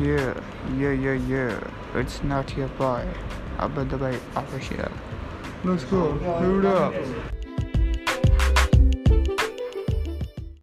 Yeah, yeah, yeah, yeah. It's not your boy. I'll be the Bay official. Let's go. Move up.